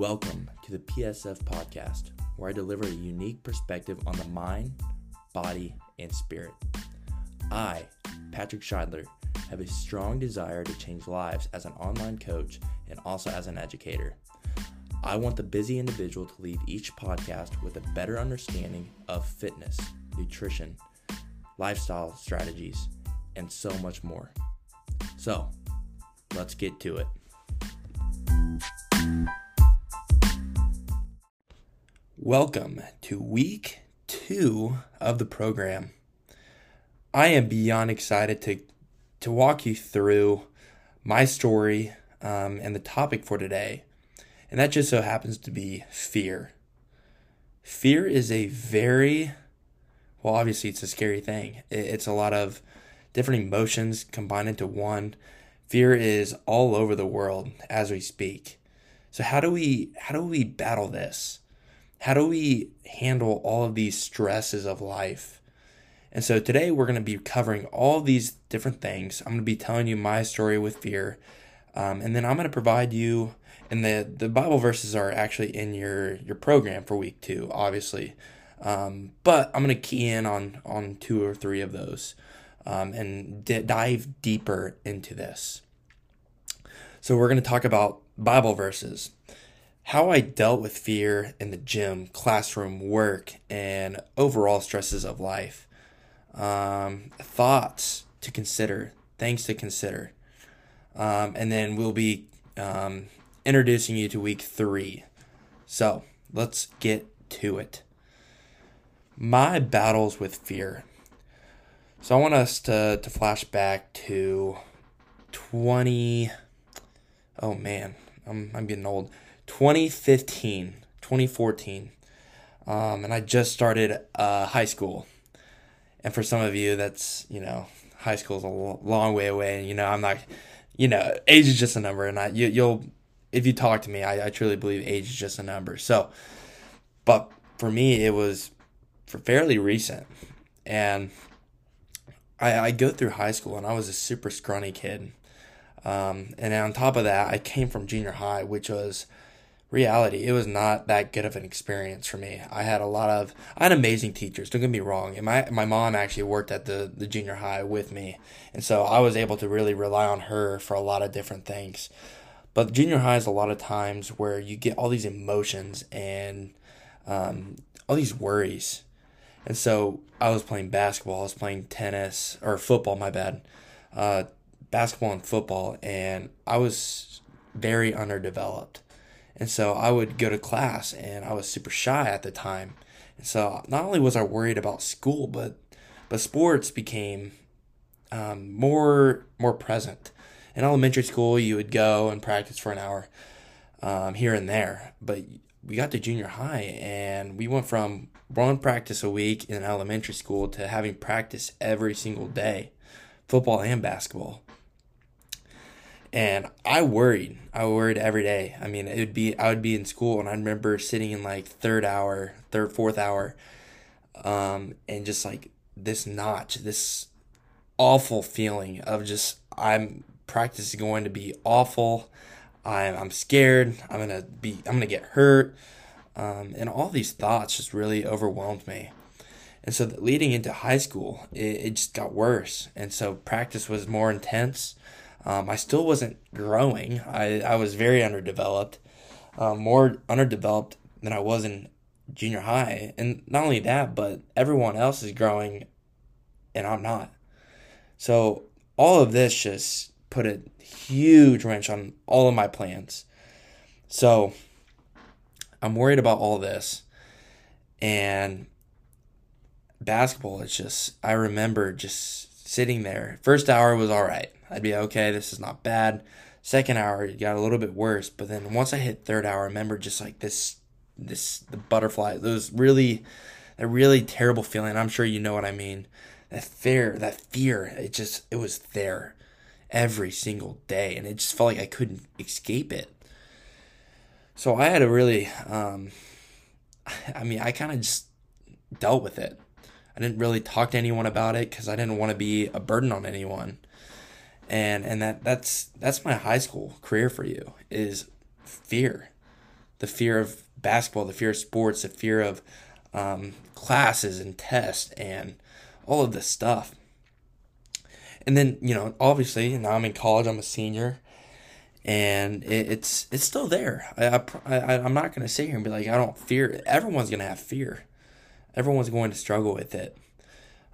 Welcome to the PSF podcast, where I deliver a unique perspective on the mind, body, and spirit. I, Patrick Scheidler, have a strong desire to change lives as an online coach and also as an educator. I want the busy individual to leave each podcast with a better understanding of fitness, nutrition, lifestyle strategies, and so much more. So, let's get to it. Welcome to week two of the program. I am beyond excited to, to walk you through my story um, and the topic for today. And that just so happens to be fear. Fear is a very, well, obviously, it's a scary thing. It's a lot of different emotions combined into one. Fear is all over the world as we speak. So how do we how do we battle this? How do we handle all of these stresses of life? And so today we're going to be covering all these different things. I'm going to be telling you my story with fear. Um, and then I'm going to provide you, and the, the Bible verses are actually in your, your program for week two, obviously. Um, but I'm going to key in on, on two or three of those um, and d- dive deeper into this. So we're going to talk about Bible verses how I dealt with fear in the gym, classroom, work, and overall stresses of life. Um, thoughts to consider, things to consider. Um, and then we'll be um, introducing you to week three. So let's get to it. My battles with fear. So I want us to, to flash back to 20. Oh man, I'm, I'm getting old. 2015, 2014. Um, and I just started uh, high school. And for some of you, that's, you know, high school is a long way away. And, you know, I'm not, you know, age is just a number. And I, you, you'll, if you talk to me, I, I truly believe age is just a number. So, but for me, it was for fairly recent. And I, I go through high school and I was a super scrawny kid. Um, and on top of that, I came from junior high, which was reality, it was not that good of an experience for me. I had a lot of, I had amazing teachers. Don't get me wrong. And my my mom actually worked at the the junior high with me, and so I was able to really rely on her for a lot of different things. But junior high is a lot of times where you get all these emotions and um, all these worries. And so I was playing basketball, I was playing tennis or football, my bad, uh, basketball and football, and I was very underdeveloped. And so I would go to class and I was super shy at the time. And so not only was I worried about school, but but sports became um, more more present. In elementary school, you would go and practice for an hour um, here and there, but we got to junior high and we went from one practice a week in elementary school to having practice every single day, football and basketball and I worried. I worried every day. I mean, it would be I would be in school, and I remember sitting in like third hour, third fourth hour, um, and just like this notch, this awful feeling of just I'm practice is going to be awful. I'm I'm scared. I'm gonna be I'm gonna get hurt, um, and all these thoughts just really overwhelmed me. And so leading into high school, it, it just got worse. And so practice was more intense. Um, I still wasn't growing. I, I was very underdeveloped, uh, more underdeveloped than I was in junior high. And not only that, but everyone else is growing and I'm not. So all of this just put a huge wrench on all of my plans. So I'm worried about all this. And basketball, it's just, I remember just sitting there. First hour was all right. I'd be okay, this is not bad. Second hour, it got a little bit worse, but then once I hit third hour, I remember just like this, this the butterfly. Those really, a really terrible feeling. I'm sure you know what I mean. That fear, that fear. It just, it was there every single day, and it just felt like I couldn't escape it. So I had to really, um, I mean, I kind of just dealt with it. I didn't really talk to anyone about it because I didn't want to be a burden on anyone and and that that's that's my high school career for you is fear the fear of basketball, the fear of sports, the fear of um, classes and tests, and all of this stuff. And then, you know, obviously, now I'm in college, I'm a senior, and it, it's it's still there. I, I, I'm not going to sit here and be like, I don't fear. Everyone's going to have fear, everyone's going to struggle with it.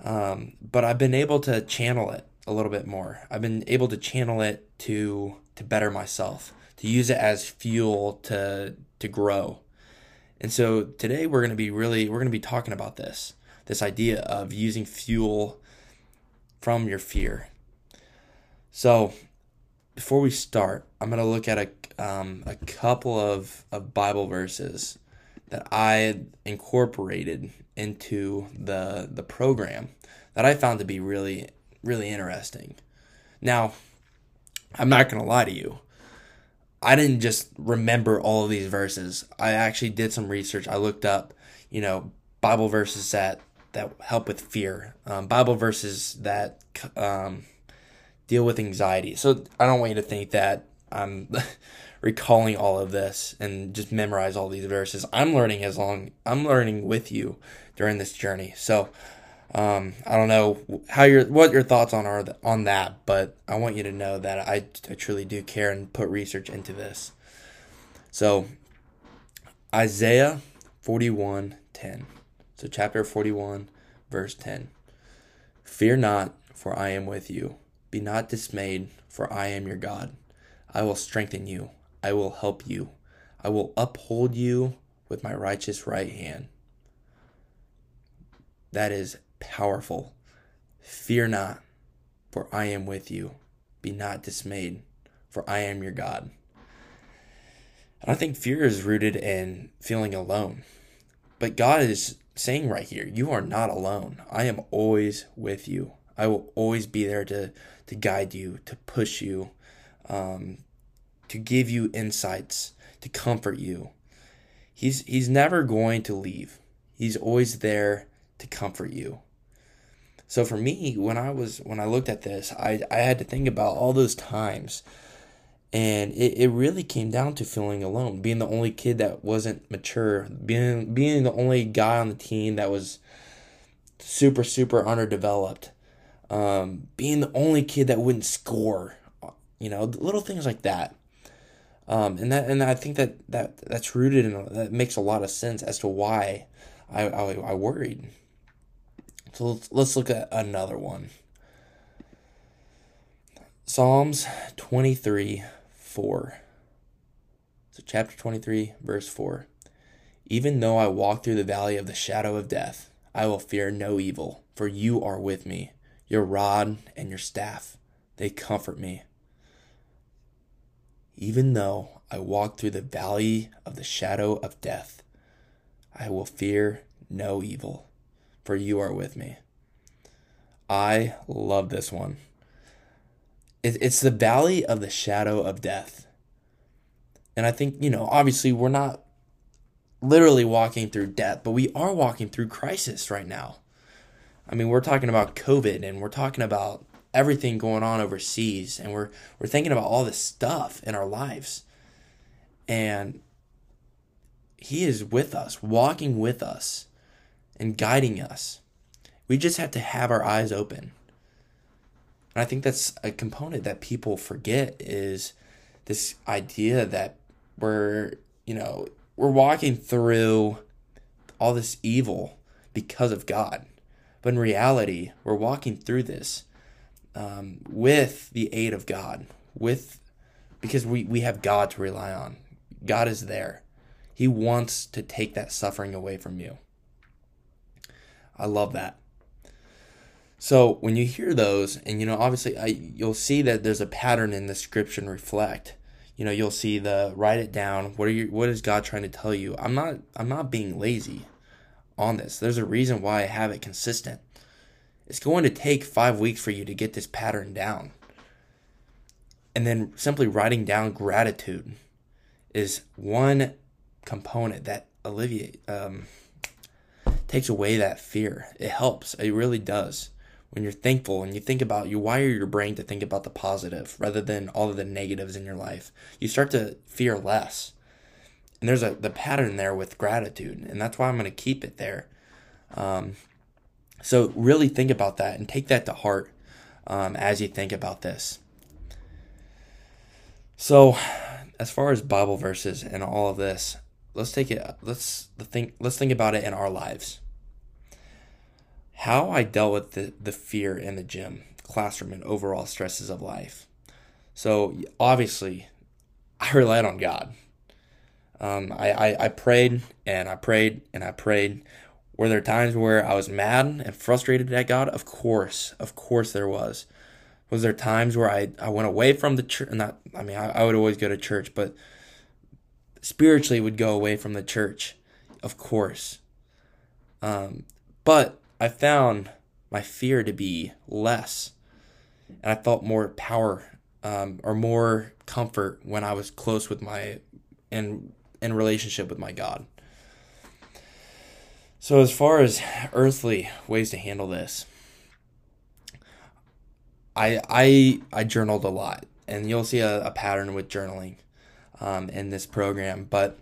Um, but I've been able to channel it a little bit more. I've been able to channel it to to better myself, to use it as fuel to to grow. And so today we're going to be really we're going to be talking about this this idea of using fuel from your fear. So before we start, I'm going to look at a um, a couple of, of Bible verses that I incorporated into the the program that I found to be really really interesting. Now, I'm not going to lie to you. I didn't just remember all of these verses. I actually did some research. I looked up, you know, Bible verses that that help with fear, um, Bible verses that um, deal with anxiety. So I don't want you to think that I'm recalling all of this and just memorize all these verses. I'm learning as long I'm learning with you during this journey. So um, I don't know how your what your thoughts on are on that, but I want you to know that I, I truly do care and put research into this. So Isaiah 41:10. So chapter 41 verse 10. Fear not, for I am with you. Be not dismayed, for I am your God. I will strengthen you. I will help you. I will uphold you with my righteous right hand. That is powerful. Fear not, for I am with you. Be not dismayed, for I am your God. And I think fear is rooted in feeling alone. But God is saying right here, you are not alone. I am always with you. I will always be there to, to guide you, to push you, um, to give you insights, to comfort you. He's, he's never going to leave. He's always there to comfort you. So for me, when I was when I looked at this, I, I had to think about all those times and it, it really came down to feeling alone, being the only kid that wasn't mature, being being the only guy on the team that was super, super underdeveloped. Um, being the only kid that wouldn't score, you know, little things like that. Um, and that and I think that, that that's rooted in that makes a lot of sense as to why I, I, I worried. So let's, let's look at another one. Psalms 23 4. So, chapter 23, verse 4. Even though I walk through the valley of the shadow of death, I will fear no evil, for you are with me. Your rod and your staff, they comfort me. Even though I walk through the valley of the shadow of death, I will fear no evil, for you are with me. I love this one. It's the valley of the shadow of death. And I think, you know, obviously we're not literally walking through death, but we are walking through crisis right now. I mean, we're talking about COVID and we're talking about everything going on overseas and we're we're thinking about all this stuff in our lives. And he is with us, walking with us and guiding us. We just have to have our eyes open. And I think that's a component that people forget is this idea that we're, you know, we're walking through all this evil because of God. But in reality, we're walking through this um, with the aid of God, with because we, we have God to rely on. God is there. He wants to take that suffering away from you. I love that. So when you hear those, and you know, obviously, I, you'll see that there's a pattern in the scripture reflect. You know, you'll see the write it down. What are you? What is God trying to tell you? I'm not. I'm not being lazy on this. There's a reason why I have it consistent. It's going to take five weeks for you to get this pattern down. And then simply writing down gratitude is one component that alleviate um, takes away that fear. It helps. It really does. When you're thankful and you think about you wire your brain to think about the positive rather than all of the negatives in your life. You start to fear less. and there's a the pattern there with gratitude, and that's why I'm going to keep it there. Um, so really think about that and take that to heart um, as you think about this. So, as far as Bible verses and all of this, let's take it. Let's think. Let's think about it in our lives. How I dealt with the, the fear in the gym, classroom, and overall stresses of life. So obviously, I relied on God. Um, I, I, I prayed and I prayed and I prayed. Were there times where I was mad and frustrated at God? Of course, of course there was. Was there times where I, I went away from the church? Not, I mean, I, I would always go to church, but spiritually would go away from the church, of course. Um, but I found my fear to be less, and I felt more power um, or more comfort when I was close with my in in relationship with my God. So as far as earthly ways to handle this, I I I journaled a lot, and you'll see a, a pattern with journaling um, in this program. But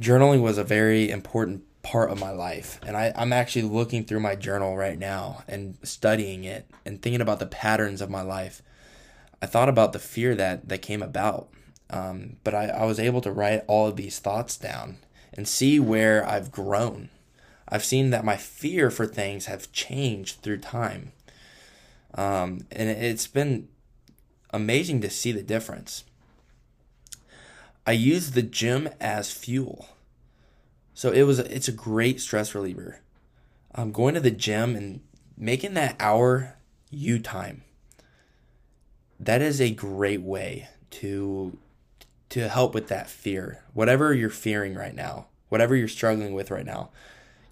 journaling was a very important part of my life, and I, I'm actually looking through my journal right now and studying it and thinking about the patterns of my life. I thought about the fear that that came about, um, but I, I was able to write all of these thoughts down and see where I've grown. I've seen that my fear for things have changed through time. Um, and it's been amazing to see the difference. I use the gym as fuel. So it was it's a great stress reliever. I'm going to the gym and making that hour you time. That is a great way to to help with that fear. Whatever you're fearing right now, whatever you're struggling with right now,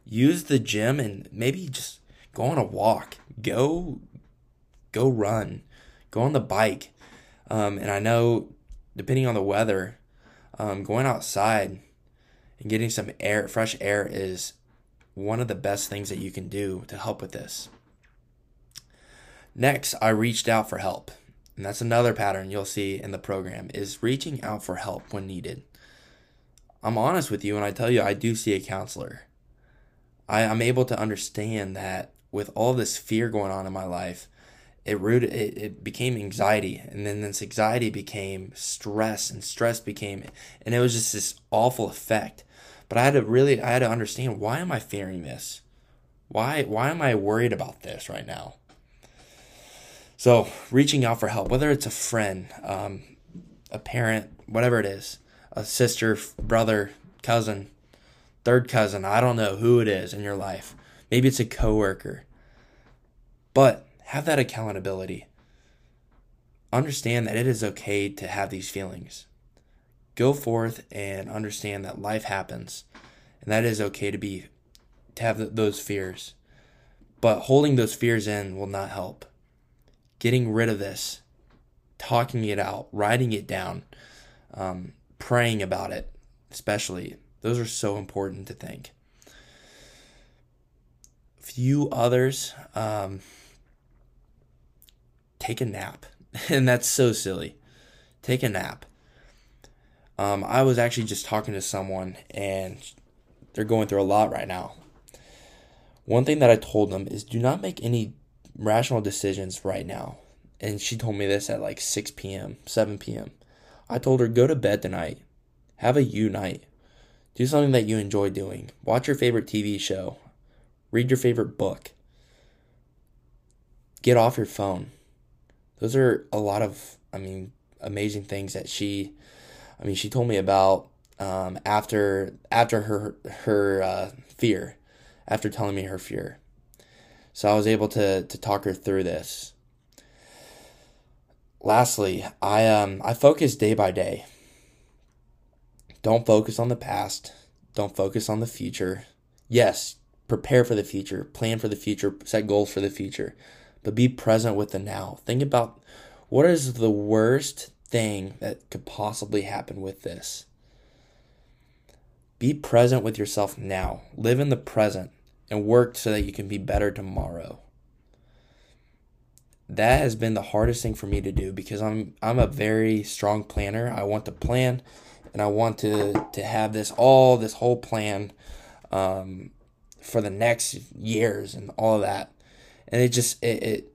use the gym and maybe just go on a walk. Go go run, go on the bike. Um, and I know, depending on the weather, um, going outside and getting some air, fresh air, is one of the best things that you can do to help with this. Next, I reached out for help. And that's another pattern you'll see in the program is reaching out for help when needed. I'm honest with you when I tell you I do see a counselor. I, am able to understand that with all this fear going on in my life, it rooted it, it became anxiety. And then this anxiety became stress and stress became and it was just this awful effect. But i had to really i had to understand why am i fearing this? Why why am i worried about this right now? So reaching out for help whether it's a friend um, a parent whatever it is a sister brother cousin third cousin i don't know who it is in your life. Maybe it's a coworker. But have that accountability. Understand that it is okay to have these feelings. Go forth and understand that life happens and that is okay to be to have those fears. But holding those fears in will not help. Getting rid of this, talking it out, writing it down, um, praying about it, especially, those are so important to think. Few others, um, take a nap. And that's so silly. Take a nap. Um, I was actually just talking to someone and they're going through a lot right now. One thing that I told them is do not make any rational decisions right now. And she told me this at like 6 p.m., 7 p.m. I told her, go to bed tonight. Have a you night. Do something that you enjoy doing. Watch your favorite TV show. Read your favorite book. Get off your phone those are a lot of, I mean, amazing things that she, I mean, she told me about um, after after her her uh, fear, after telling me her fear. So I was able to to talk her through this. Lastly, I um I focus day by day. Don't focus on the past. Don't focus on the future. Yes, prepare for the future, plan for the future, set goals for the future but be present with the now. Think about what is the worst thing that could possibly happen with this. Be present with yourself now. Live in the present and work so that you can be better tomorrow. That has been the hardest thing for me to do because I'm I'm a very strong planner. I want to plan and I want to to have this all this whole plan um, for the next years and all of that, and it just it it,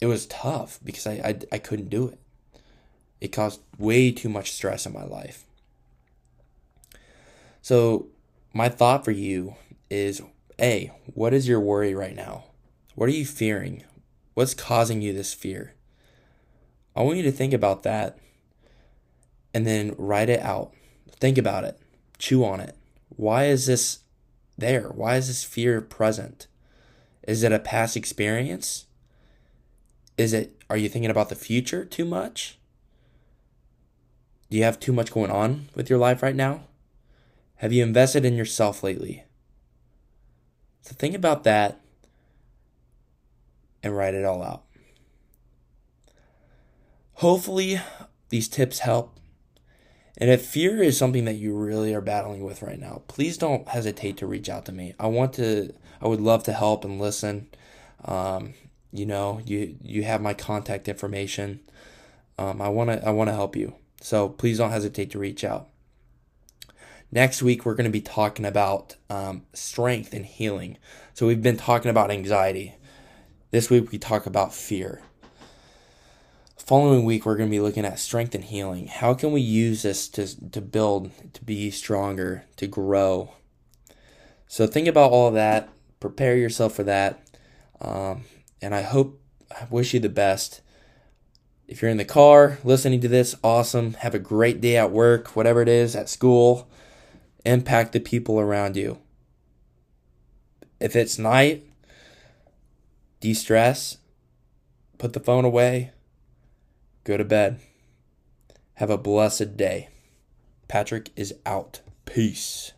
it was tough because I, I I couldn't do it. It caused way too much stress in my life. So my thought for you is a what is your worry right now? What are you fearing? What's causing you this fear? I want you to think about that and then write it out. Think about it. Chew on it. Why is this there? Why is this fear present? Is it a past experience? Is it are you thinking about the future too much? Do you have too much going on with your life right now? Have you invested in yourself lately? So think about that and write it all out. Hopefully, these tips help and if fear is something that you really are battling with right now, please don't hesitate to reach out to me. I want to, I would love to help and listen. Um, you know, you you have my contact information. Um, I wanna I wanna help you. So please don't hesitate to reach out. Next week we're going to be talking about um, strength and healing. So we've been talking about anxiety. This week we talk about fear following week we're going to be looking at strength and healing. How can we use this to, to build to be stronger to grow? So think about all of that. Prepare yourself for that. Um, and i hope i wish you the best. If you're in the car listening to this awesome. Have a great day at work whatever it is at school. Impact the people around you. If it's night de-stress. Put the phone away Go to bed. Have a blessed day. Patrick is out. Peace.